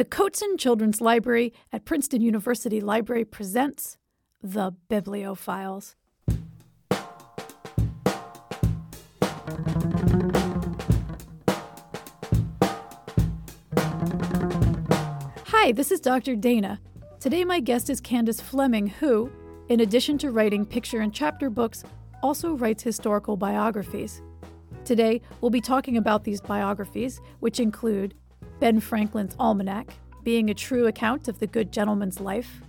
The Cotsen Children's Library at Princeton University Library presents The Bibliophiles. Hi, this is Dr. Dana. Today, my guest is Candace Fleming, who, in addition to writing picture and chapter books, also writes historical biographies. Today, we'll be talking about these biographies, which include Ben Franklin's Almanac, being a true account of the good gentleman's life,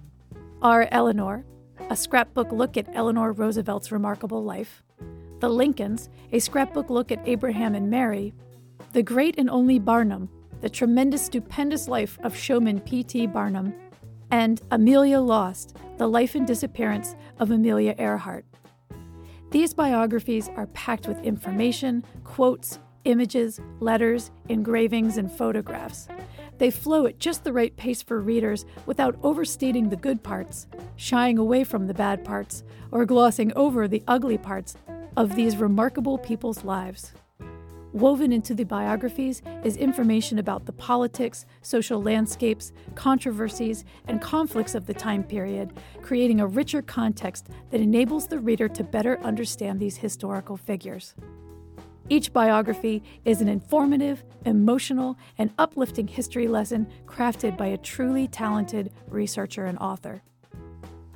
Our Eleanor, a scrapbook look at Eleanor Roosevelt's remarkable life, The Lincolns, a scrapbook look at Abraham and Mary, The Great and Only Barnum, the tremendous, stupendous life of showman P.T. Barnum, and Amelia Lost, the life and disappearance of Amelia Earhart. These biographies are packed with information, quotes, images, letters, engravings, and photographs. They flow at just the right pace for readers without overstating the good parts, shying away from the bad parts, or glossing over the ugly parts of these remarkable people's lives. Woven into the biographies is information about the politics, social landscapes, controversies, and conflicts of the time period, creating a richer context that enables the reader to better understand these historical figures. Each biography is an informative, emotional, and uplifting history lesson crafted by a truly talented researcher and author.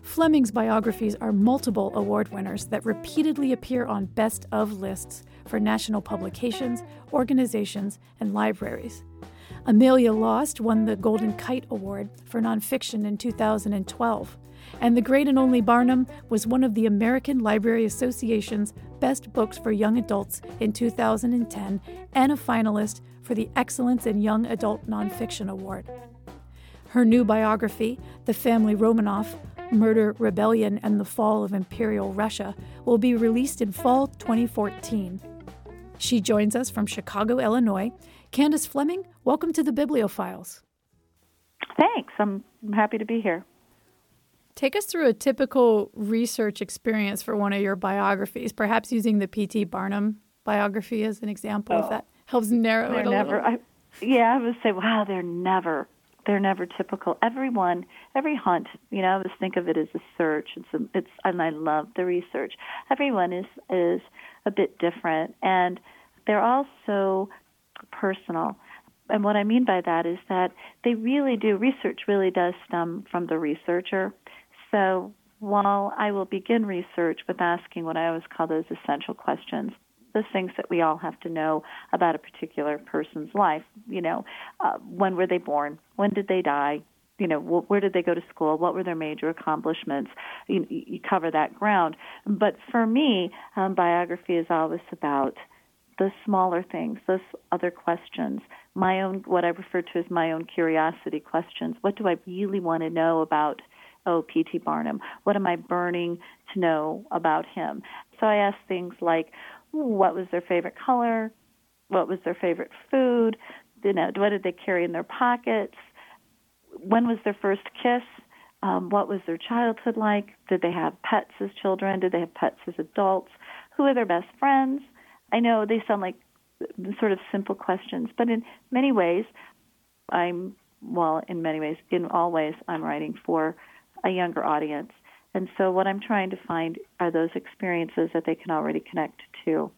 Fleming's biographies are multiple award winners that repeatedly appear on best of lists for national publications, organizations, and libraries. Amelia Lost won the Golden Kite Award for nonfiction in 2012, and The Great and Only Barnum was one of the American Library Association's best books for young adults in 2010 and a finalist for the Excellence in Young Adult Nonfiction Award. Her new biography, The Family Romanov Murder, Rebellion, and the Fall of Imperial Russia, will be released in fall 2014. She joins us from Chicago, Illinois. Candace Fleming, welcome to the Bibliophiles. Thanks. I'm happy to be here. Take us through a typical research experience for one of your biographies, perhaps using the P.T. Barnum biography as an example, oh, if that helps narrow it a never, little. I, yeah, I would say, wow, they're never they're never typical. Everyone, every hunt, you know, I always think of it as a search. It's a, it's and I love the research. Everyone is is a bit different, and they're all so personal. And what I mean by that is that they really do research really does stem from the researcher. So while I will begin research with asking what I always call those essential questions, the things that we all have to know about a particular person's life. You know, uh, when were they born? When did they die? You know, wh- where did they go to school? What were their major accomplishments? You, you cover that ground. But for me, um, biography is always about the smaller things, those other questions, my own, what I refer to as my own curiosity questions. What do I really want to know about? Oh, P.T. Barnum? What am I burning to know about him? So I ask things like, what was their favorite color, what was their favorite food, you know, what did they carry in their pockets, when was their first kiss, um, what was their childhood like, did they have pets as children, did they have pets as adults, who are their best friends. I know they sound like sort of simple questions, but in many ways, I'm well, in many ways, in all ways, I'm writing for a younger audience. And so what I'm trying to find are those experiences that they can already connect to.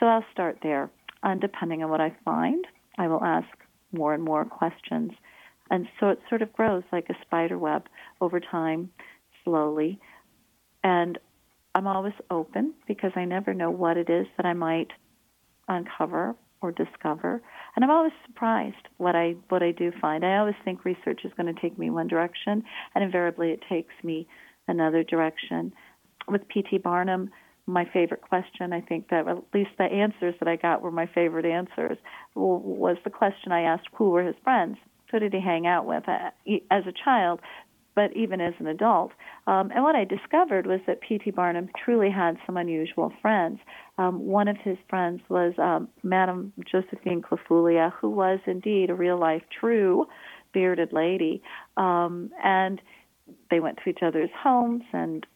So I'll start there. And depending on what I find, I will ask more and more questions. And so it sort of grows like a spider web over time, slowly. And I'm always open because I never know what it is that I might uncover or discover. And I'm always surprised what I what I do find. I always think research is going to take me one direction, and invariably it takes me another direction. With P.T. Barnum, my favorite question, I think that at least the answers that I got were my favorite answers, was the question I asked who were his friends? Who did he hang out with uh, as a child? But even as an adult. Um, and what I discovered was that P.T. Barnum truly had some unusual friends. Um, one of his friends was um, Madame Josephine Clofullia, who was indeed a real life, true bearded lady. Um, and they went to each other's homes and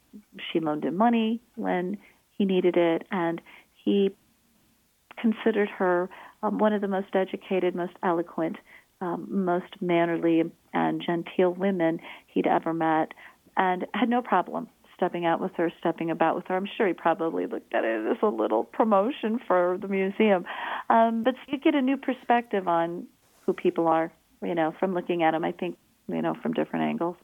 she loaned him money when he needed it and he considered her um, one of the most educated most eloquent um, most mannerly and genteel women he'd ever met, and had no problem stepping out with her, stepping about with her. I'm sure he probably looked at it as a little promotion for the museum. Um, but you get a new perspective on who people are, you know, from looking at them, I think, you know, from different angles.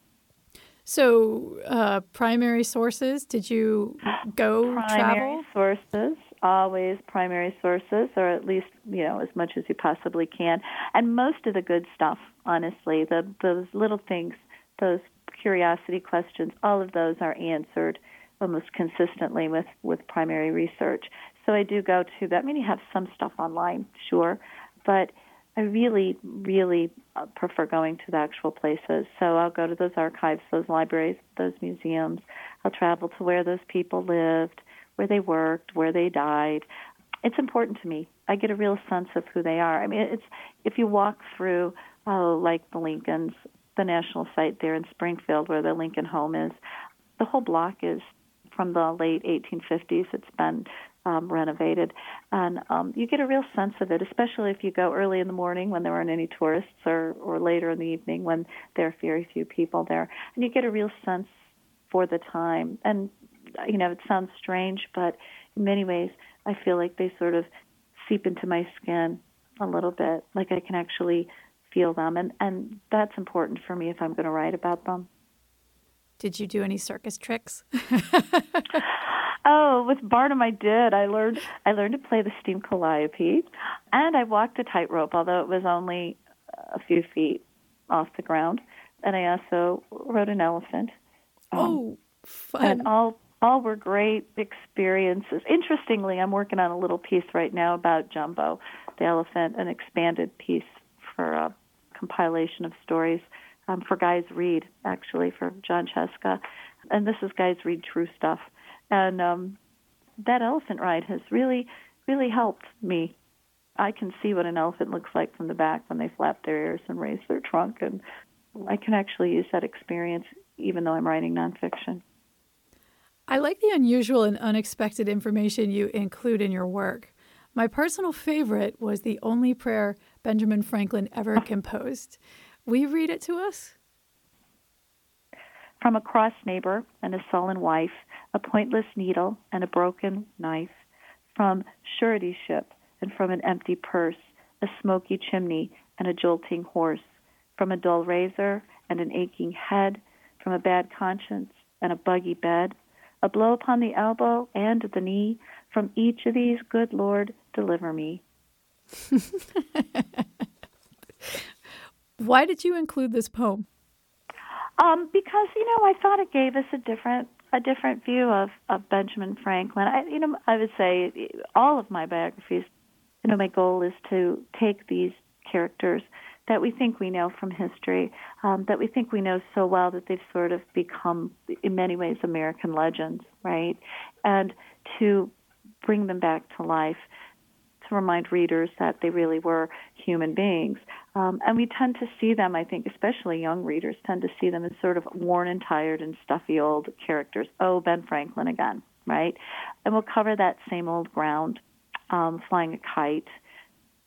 So, uh, primary sources, did you go primary travel? sources, always primary sources, or at least, you know, as much as you possibly can. And most of the good stuff, honestly, the those little things, those curiosity questions, all of those are answered almost consistently with, with primary research. So I do go to that. I mean, you have some stuff online, sure, but I really, really uh, prefer going to the actual places. So I'll go to those archives, those libraries, those museums. I'll travel to where those people lived, where they worked, where they died. It's important to me. I get a real sense of who they are. I mean, it's if you walk through, oh, like the Lincolns the national site there in Springfield where the Lincoln home is. The whole block is from the late 1850s. It's been um, renovated, and um, you get a real sense of it, especially if you go early in the morning when there aren't any tourists, or or later in the evening when there are very few people there, and you get a real sense for the time. And you know, it sounds strange, but in many ways, I feel like they sort of seep into my skin a little bit, like I can actually feel them, and and that's important for me if I'm going to write about them. Did you do any circus tricks? oh, with Barnum, I did. I learned I learned to play the steam calliope, and I walked a tightrope, although it was only a few feet off the ground. And I also rode an elephant. Um, oh, fun! And all all were great experiences. Interestingly, I'm working on a little piece right now about Jumbo, the elephant, an expanded piece for uh, compilation of stories um, for Guys Read, actually, for Jon Scieszka. And this is Guys Read True Stuff. And um, that elephant ride has really, really helped me. I can see what an elephant looks like from the back when they flap their ears and raise their trunk. And I can actually use that experience even though I'm writing nonfiction. I like the unusual and unexpected information you include in your work. My personal favorite was the only prayer Benjamin Franklin ever composed. Will you read it to us? From a cross neighbor and a sullen wife, a pointless needle and a broken knife, from suretyship and from an empty purse, a smoky chimney and a jolting horse, from a dull razor and an aching head, from a bad conscience and a buggy bed, a blow upon the elbow and the knee, from each of these, good Lord, deliver me. Why did you include this poem? Um, because you know, I thought it gave us a different a different view of, of Benjamin Franklin. I, you know, I would say all of my biographies. You know, my goal is to take these characters that we think we know from history, um, that we think we know so well that they've sort of become, in many ways, American legends, right? And to bring them back to life to remind readers that they really were human beings. Um, and we tend to see them, I think, especially young readers, tend to see them as sort of worn and tired and stuffy old characters. Oh, Ben Franklin again, right? And we'll cover that same old ground, um, flying a kite,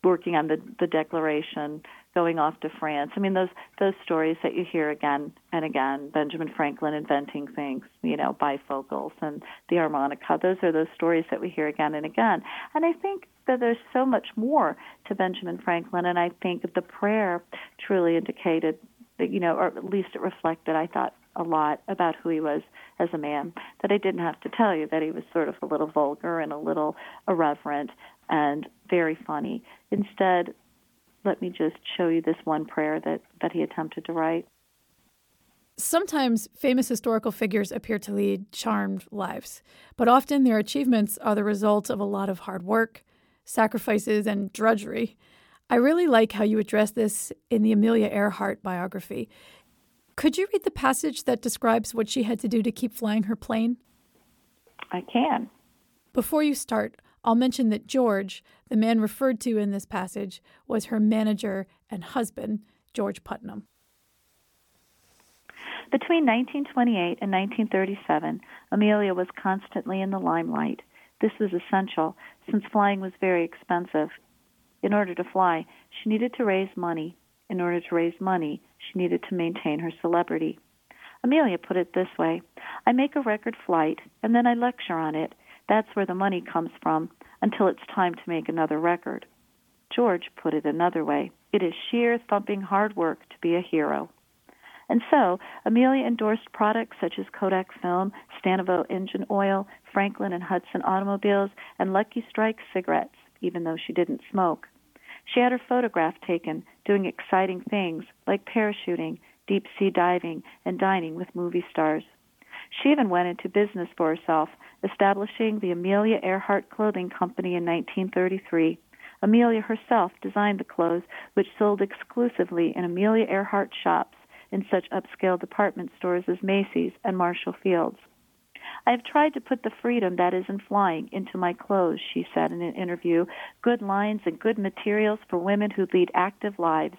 working on the, the Declaration, going off to France. I mean, those those stories that you hear again and again. Benjamin Franklin inventing things, you know, bifocals and the harmonica. Those are those stories that we hear again and again. And I think that there's so much more to Benjamin Franklin. And I think the prayer truly indicated that, you know, or at least it reflected. I thought a lot about who he was as a man. That I didn't have to tell you that he was sort of a little vulgar and a little irreverent and very funny. Instead, let me just show you this one prayer that, that he attempted to write. Sometimes famous historical figures appear to lead charmed lives, but often their achievements are the result of a lot of hard work, sacrifices, and drudgery. I really like how you address this in the Amelia Earhart biography. Could you read the passage that describes what she had to do to keep flying her plane? I can. Before you start, I'll mention that George, the man referred to in this passage, was her manager and husband, George Putnam. Between 1928 and 1937, Amelia was constantly in the limelight. This was essential since flying was very expensive. In order to fly, she needed to raise money. In order to raise money, she needed to maintain her celebrity. Amelia put it this way I make a record flight, and then I lecture on it. That's where the money comes from until it's time to make another record. George put it another way it is sheer thumping hard work to be a hero. And so, Amelia endorsed products such as Kodak film, Stanavo engine oil, Franklin and Hudson automobiles, and Lucky Strike cigarettes, even though she didn't smoke. She had her photograph taken doing exciting things like parachuting, deep sea diving, and dining with movie stars. She even went into business for herself, establishing the Amelia Earhart Clothing Company in 1933. Amelia herself designed the clothes, which sold exclusively in Amelia Earhart shops in such upscale department stores as Macy's and Marshall Fields. I have tried to put the freedom that is in flying into my clothes, she said in an interview. Good lines and good materials for women who lead active lives.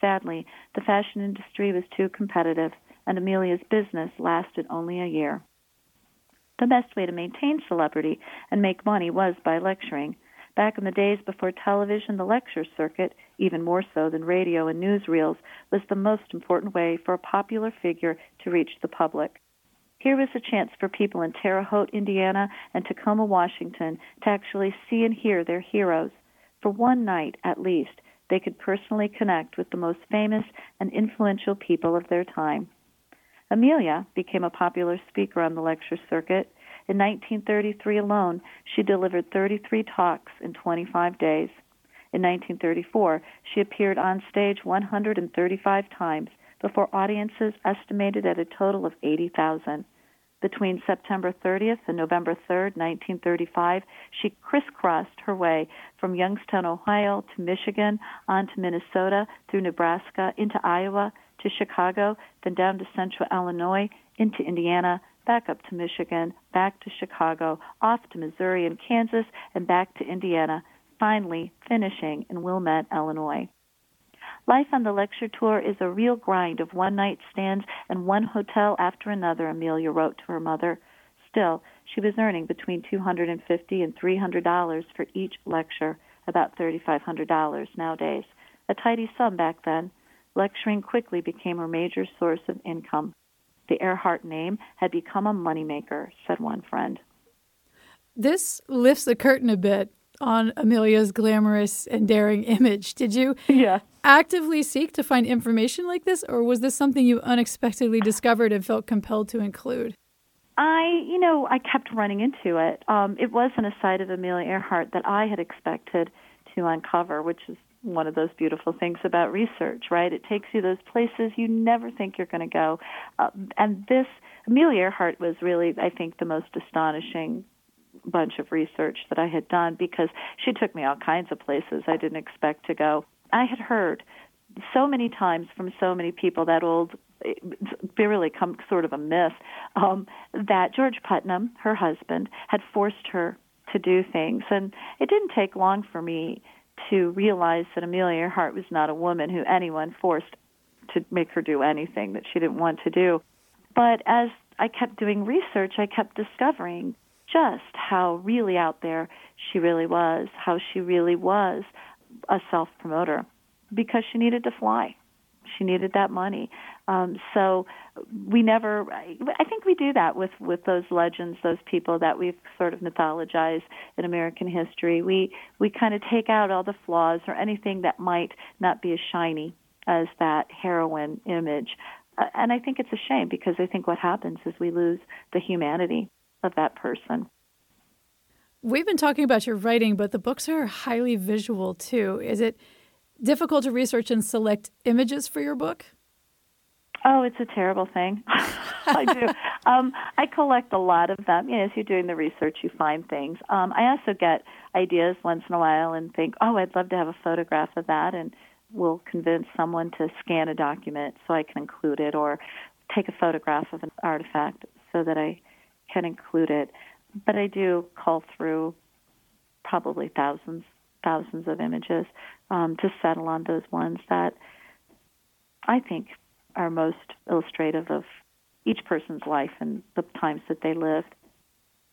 Sadly, the fashion industry was too competitive, and Amelia's business lasted only a year. The best way to maintain celebrity and make money was by lecturing. Back in the days before television, the lecture circuit, even more so than radio and newsreels, was the most important way for a popular figure to reach the public. Here was a chance for people in Terre Haute, Indiana, and Tacoma, Washington, to actually see and hear their heroes. For one night, at least, they could personally connect with the most famous and influential people of their time. Amelia became a popular speaker on the lecture circuit. In 1933 alone, she delivered 33 talks in 25 days. In 1934, she appeared on stage 135 times before audiences estimated at a total of 80,000. Between September 30th and November 3rd, 1935, she crisscrossed her way from Youngstown, Ohio to Michigan, on to Minnesota, through Nebraska, into Iowa, to Chicago, then down to central Illinois, into Indiana, back up to Michigan, back to Chicago, off to Missouri and Kansas, and back to Indiana, finally finishing in Wilmette, Illinois. Life on the lecture tour is a real grind of one night stands and one hotel after another, Amelia wrote to her mother. Still, she was earning between 250 and $300 for each lecture, about $3,500 nowadays. A tidy sum back then. Lecturing quickly became her major source of income. The Earhart name had become a moneymaker, said one friend. This lifts the curtain a bit on Amelia's glamorous and daring image. Did you yeah. actively seek to find information like this, or was this something you unexpectedly discovered and felt compelled to include? I, you know, I kept running into it. Um, it wasn't a side of Amelia Earhart that I had expected to uncover, which is one of those beautiful things about research, right? It takes you those places you never think you're going to go. Uh, and this, Amelia Earhart was really, I think, the most astonishing bunch of research that I had done because she took me all kinds of places I didn't expect to go. I had heard so many times from so many people that old really come sort of a myth um, that George Putnam, her husband, had forced her to do things, and it didn't take long for me to realize that Amelia Earhart was not a woman who anyone forced to make her do anything that she didn't want to do. But as I kept doing research, I kept discovering just how really out there she really was, how she really was a self promoter because she needed to fly. She needed that money. Um, so we never, I think we do that with, with those legends, those people that we've sort of mythologized in American history. We, we kind of take out all the flaws or anything that might not be as shiny as that heroine image. Uh, and I think it's a shame because I think what happens is we lose the humanity of that person. We've been talking about your writing, but the books are highly visual too. Is it difficult to research and select images for your book? Oh, it's a terrible thing. I do. Um, I collect a lot of them. You know, as you're doing the research, you find things. Um, I also get ideas once in a while and think, oh, I'd love to have a photograph of that, and will convince someone to scan a document so I can include it, or take a photograph of an artifact so that I can include it. But I do call through probably thousands, thousands of images um, to settle on those ones that I think are most illustrative of each person's life and the times that they lived.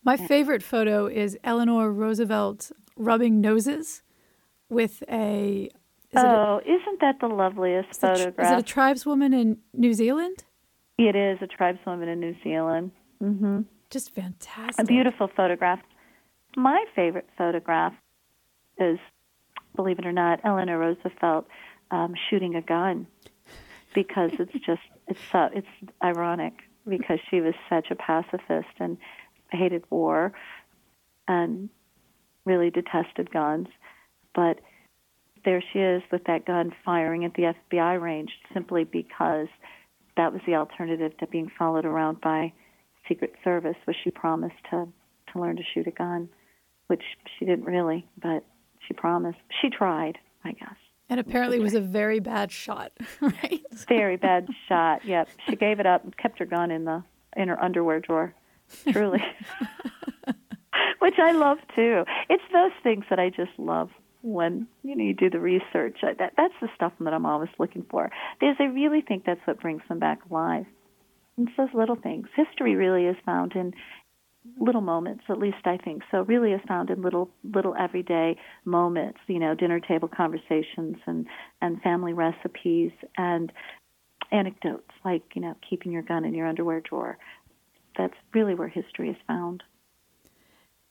My favorite photo is Eleanor Roosevelt rubbing noses with a Is oh, is isn't that the loveliest is photograph? It, is it a tribeswoman in New Zealand? It is a tribeswoman in New Zealand. Mm-hmm. Just fantastic. A beautiful photograph. My favorite photograph is, believe it or not, Eleanor Roosevelt um, shooting a gun because it's just it's so it's ironic because she was such a pacifist and hated war and really detested guns, but there she is with that gun firing at the FBI range simply because that was the alternative to being followed around by Secret Service, was she promised to to learn to shoot a gun, which she didn't really, but she promised. She tried, I guess. And apparently it was a very bad shot, right? Very bad shot. Yep. She gave it up and kept her gun in the in her underwear drawer. Truly. Which I love too. It's those things that I just love when you know you do the research. That that's the stuff that I'm always looking for because I really think that's what brings them back alive. It's those little things. History really is found in little moments, at least I think so. Really is found in little little everyday moments. You know, dinner table conversations and and family recipes and anecdotes like you know keeping your gun in your underwear drawer. That's really where history is found.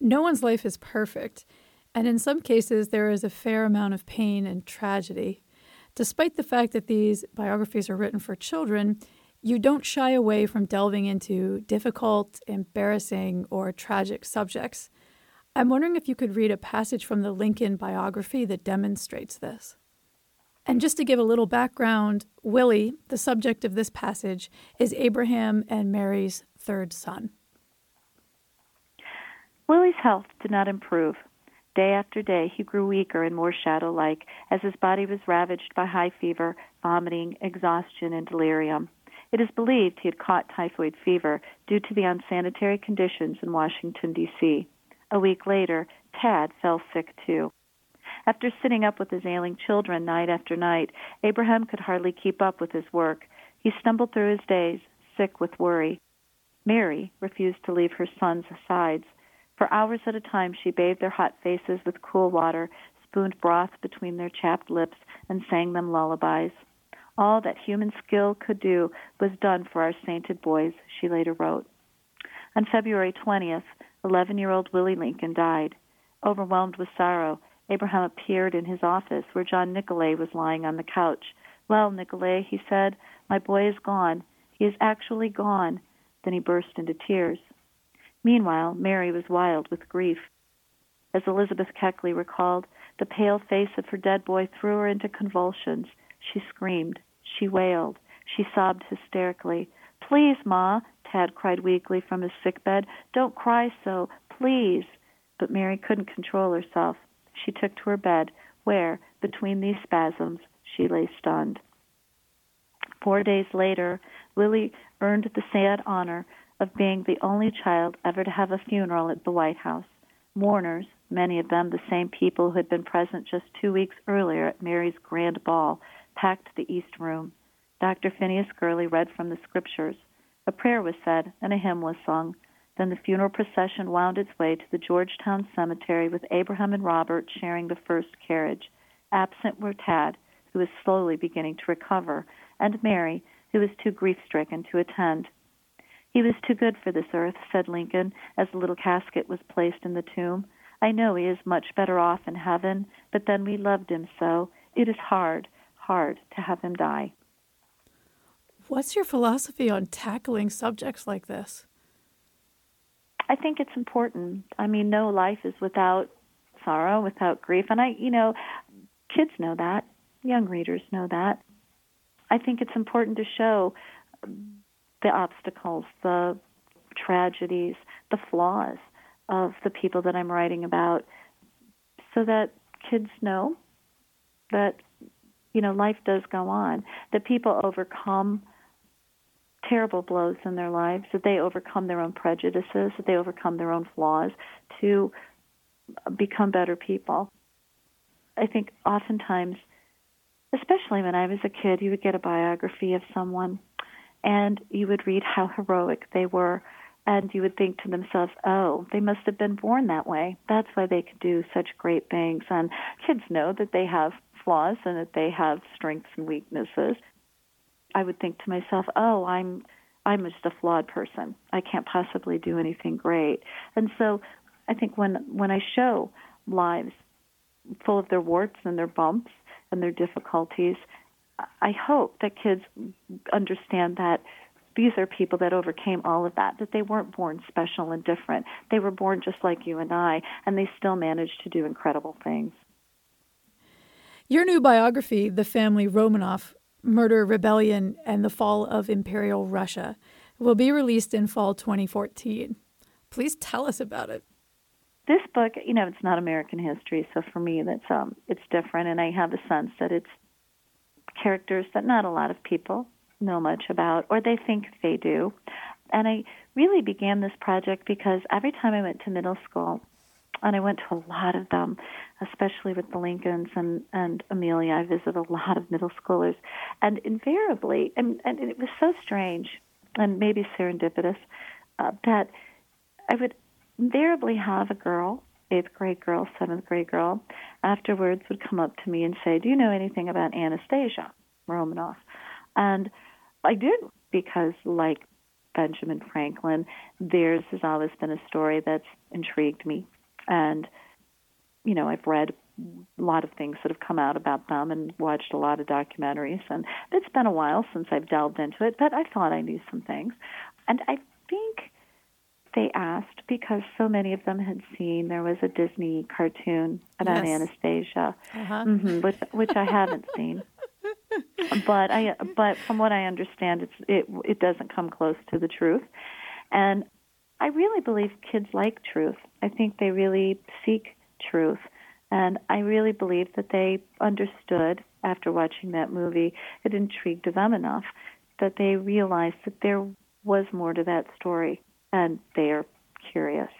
No one's life is perfect, and in some cases there is a fair amount of pain and tragedy. Despite the fact that these biographies are written for children, you don't shy away from delving into difficult, embarrassing, or tragic subjects. I'm wondering if you could read a passage from the Lincoln biography that demonstrates this. And just to give a little background, Willie, the subject of this passage, is Abraham and Mary's third son. Willie's health did not improve. Day after day, he grew weaker and more shadow like as his body was ravaged by high fever, vomiting, exhaustion, and delirium. It is believed he had caught typhoid fever due to the unsanitary conditions in Washington, D.C. A week later, Tad fell sick too. After sitting up with his ailing children night after night, Abraham could hardly keep up with his work. He stumbled through his days, sick with worry. Mary refused to leave her sons' sides. For hours at a time, she bathed their hot faces with cool water, spooned broth between their chapped lips, and sang them lullabies. All that human skill could do was done for our sainted boys, she later wrote. On February 20th, 11 year old Willie Lincoln died. Overwhelmed with sorrow, Abraham appeared in his office where John Nicolay was lying on the couch. Well, Nicolay, he said, my boy is gone. He is actually gone. Then he burst into tears. Meanwhile, Mary was wild with grief. As Elizabeth Keckley recalled, the pale face of her dead boy threw her into convulsions. She screamed. She wailed. She sobbed hysterically. Please, Ma, Tad cried weakly from his sick bed. Don't cry so. Please. But Mary couldn't control herself. She took to her bed, where, between these spasms, she lay stunned. Four days later, Willie earned the sad honor of being the only child ever to have a funeral at the White House. Mourners, many of them the same people who had been present just two weeks earlier at Mary's grand ball, packed the East Room. Dr. Phineas Gurley read from the Scriptures. A prayer was said and a hymn was sung. Then the funeral procession wound its way to the Georgetown Cemetery with Abraham and Robert sharing the first carriage. Absent were Tad, who was slowly beginning to recover, and Mary, who was too grief stricken to attend. He was too good for this earth, said Lincoln, as the little casket was placed in the tomb. I know he is much better off in heaven, but then we loved him so. It is hard, hard to have him die. What's your philosophy on tackling subjects like this? I think it's important. I mean, no life is without sorrow, without grief. And I, you know, kids know that, young readers know that. I think it's important to show the obstacles, the tragedies, the flaws of the people that I'm writing about so that kids know that you know, life does go on, that people overcome terrible blows in their lives, that they overcome their own prejudices, that they overcome their own flaws to become better people. I think oftentimes, especially when I was a kid, you would get a biography of someone and you would read how heroic they were and you would think to themselves, oh, they must have been born that way. That's why they could do such great things. And kids know that they have flaws and that they have strengths and weaknesses, I would think to myself, "Oh, I'm I'm just a flawed person. I can't possibly do anything great." And so, I think when when I show lives full of their warts and their bumps and their difficulties, I hope that kids understand that these are people that overcame all of that, that they weren't born special and different. They were born just like you and I, and they still managed to do incredible things. Your new biography, The Family Romanov Murder, Rebellion, and the Fall of Imperial Russia, will be released in fall 2014. Please tell us about it. This book, you know, it's not American history, so for me, that's um, it's different, and I have a sense that it's characters that not a lot of people know much about, or they think they do. And I really began this project because every time I went to middle school, and I went to a lot of them, especially with the Lincolns and and Amelia. I visited a lot of middle schoolers, and invariably, and, and it was so strange, and maybe serendipitous, uh, that I would invariably have a girl, eighth grade girl, seventh grade girl, afterwards would come up to me and say, "Do you know anything about Anastasia Romanoff?" And I did because, like Benjamin Franklin, theirs has always been a story that's intrigued me. And, you know, I've read a lot of things that have come out about them and watched a lot of documentaries. And it's been a while since I've delved into it, but I thought I knew some things. And I think they asked because so many of them had seen there was a Disney cartoon about yes. Anastasia, uh-huh. mm-hmm, which which I haven't seen but I but from what I understand, it's it it doesn't come close to the truth, and I really believe kids like truth. I think they really seek truth, and I really believe that they understood after watching that movie. It intrigued them enough that they realized that there was more to that story, and they are curious.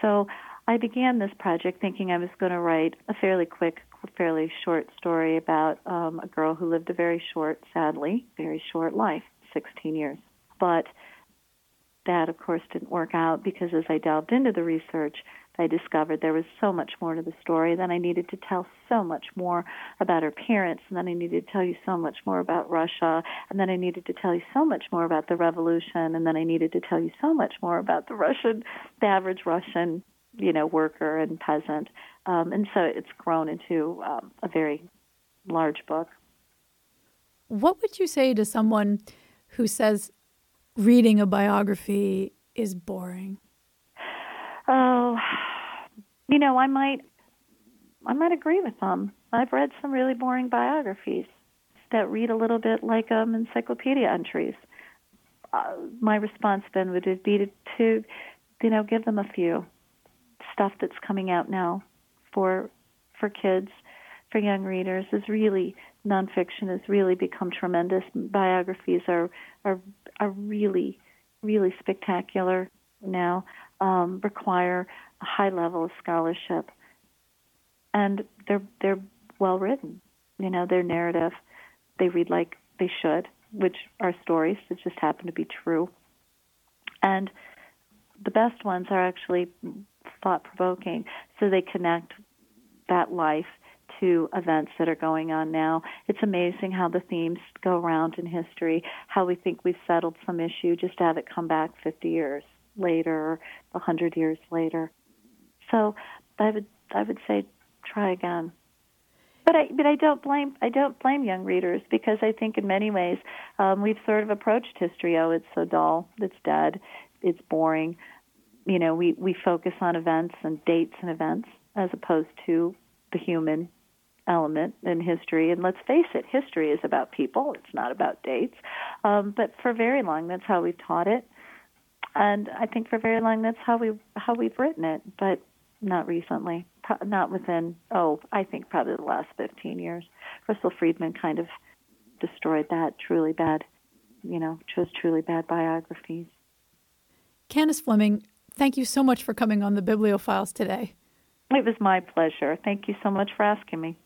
So I began this project thinking I was going to write a fairly quick fairly short story about um, a girl who lived a very short, sadly, very short life 16 years. But that, of course, didn't work out because as I delved into the research, I discovered there was so much more to the story. Then I needed to tell so much more about her parents, and then I needed to tell you so much more about Russia, and then I needed to tell you so much more about the revolution, and then I needed to tell you so much more about the Russian, the average Russian, you know, worker and peasant. Um, and so it's grown into um, a very large book. What would you say to someone who says reading a biography is boring? Oh, you know, I might, I might agree with them. I've read some really boring biographies that read a little bit like um, encyclopedia entries. Uh, my response then would be to, to, you know, give them a few stuff that's coming out now for for kids, for young readers, is really nonfiction has really become tremendous. Biographies are are are really really spectacular now. Um, require a high level of scholarship, and they're they're well written. You know, their narrative. They read like they should, which are stories that just happen to be true. And the best ones are actually thought provoking, so they connect that life events that are going on now. It's amazing how the themes go around in history, how we think we've settled some issue just to have it come back 50 years later 100 years later. So I would I would say try again. But I but I don't blame I don't blame young readers because I think in many ways um, we've sort of approached history. Oh, it's so dull, it's dead, it's boring. You know, we we focus on events and dates and events as opposed to the human element in history. And let's face it, history is about people, it's not about dates. Um, but for very long, that's how we've taught it. And I think for very long, that's how we how we've written it, but not recently, not within oh, I think probably the last 15 years. Russell Freedman kind of destroyed that truly bad, you know, chose truly bad biographies. Candace Fleming, thank you so much for coming on the Bibliophiles today. It was my pleasure. Thank you so much for asking me.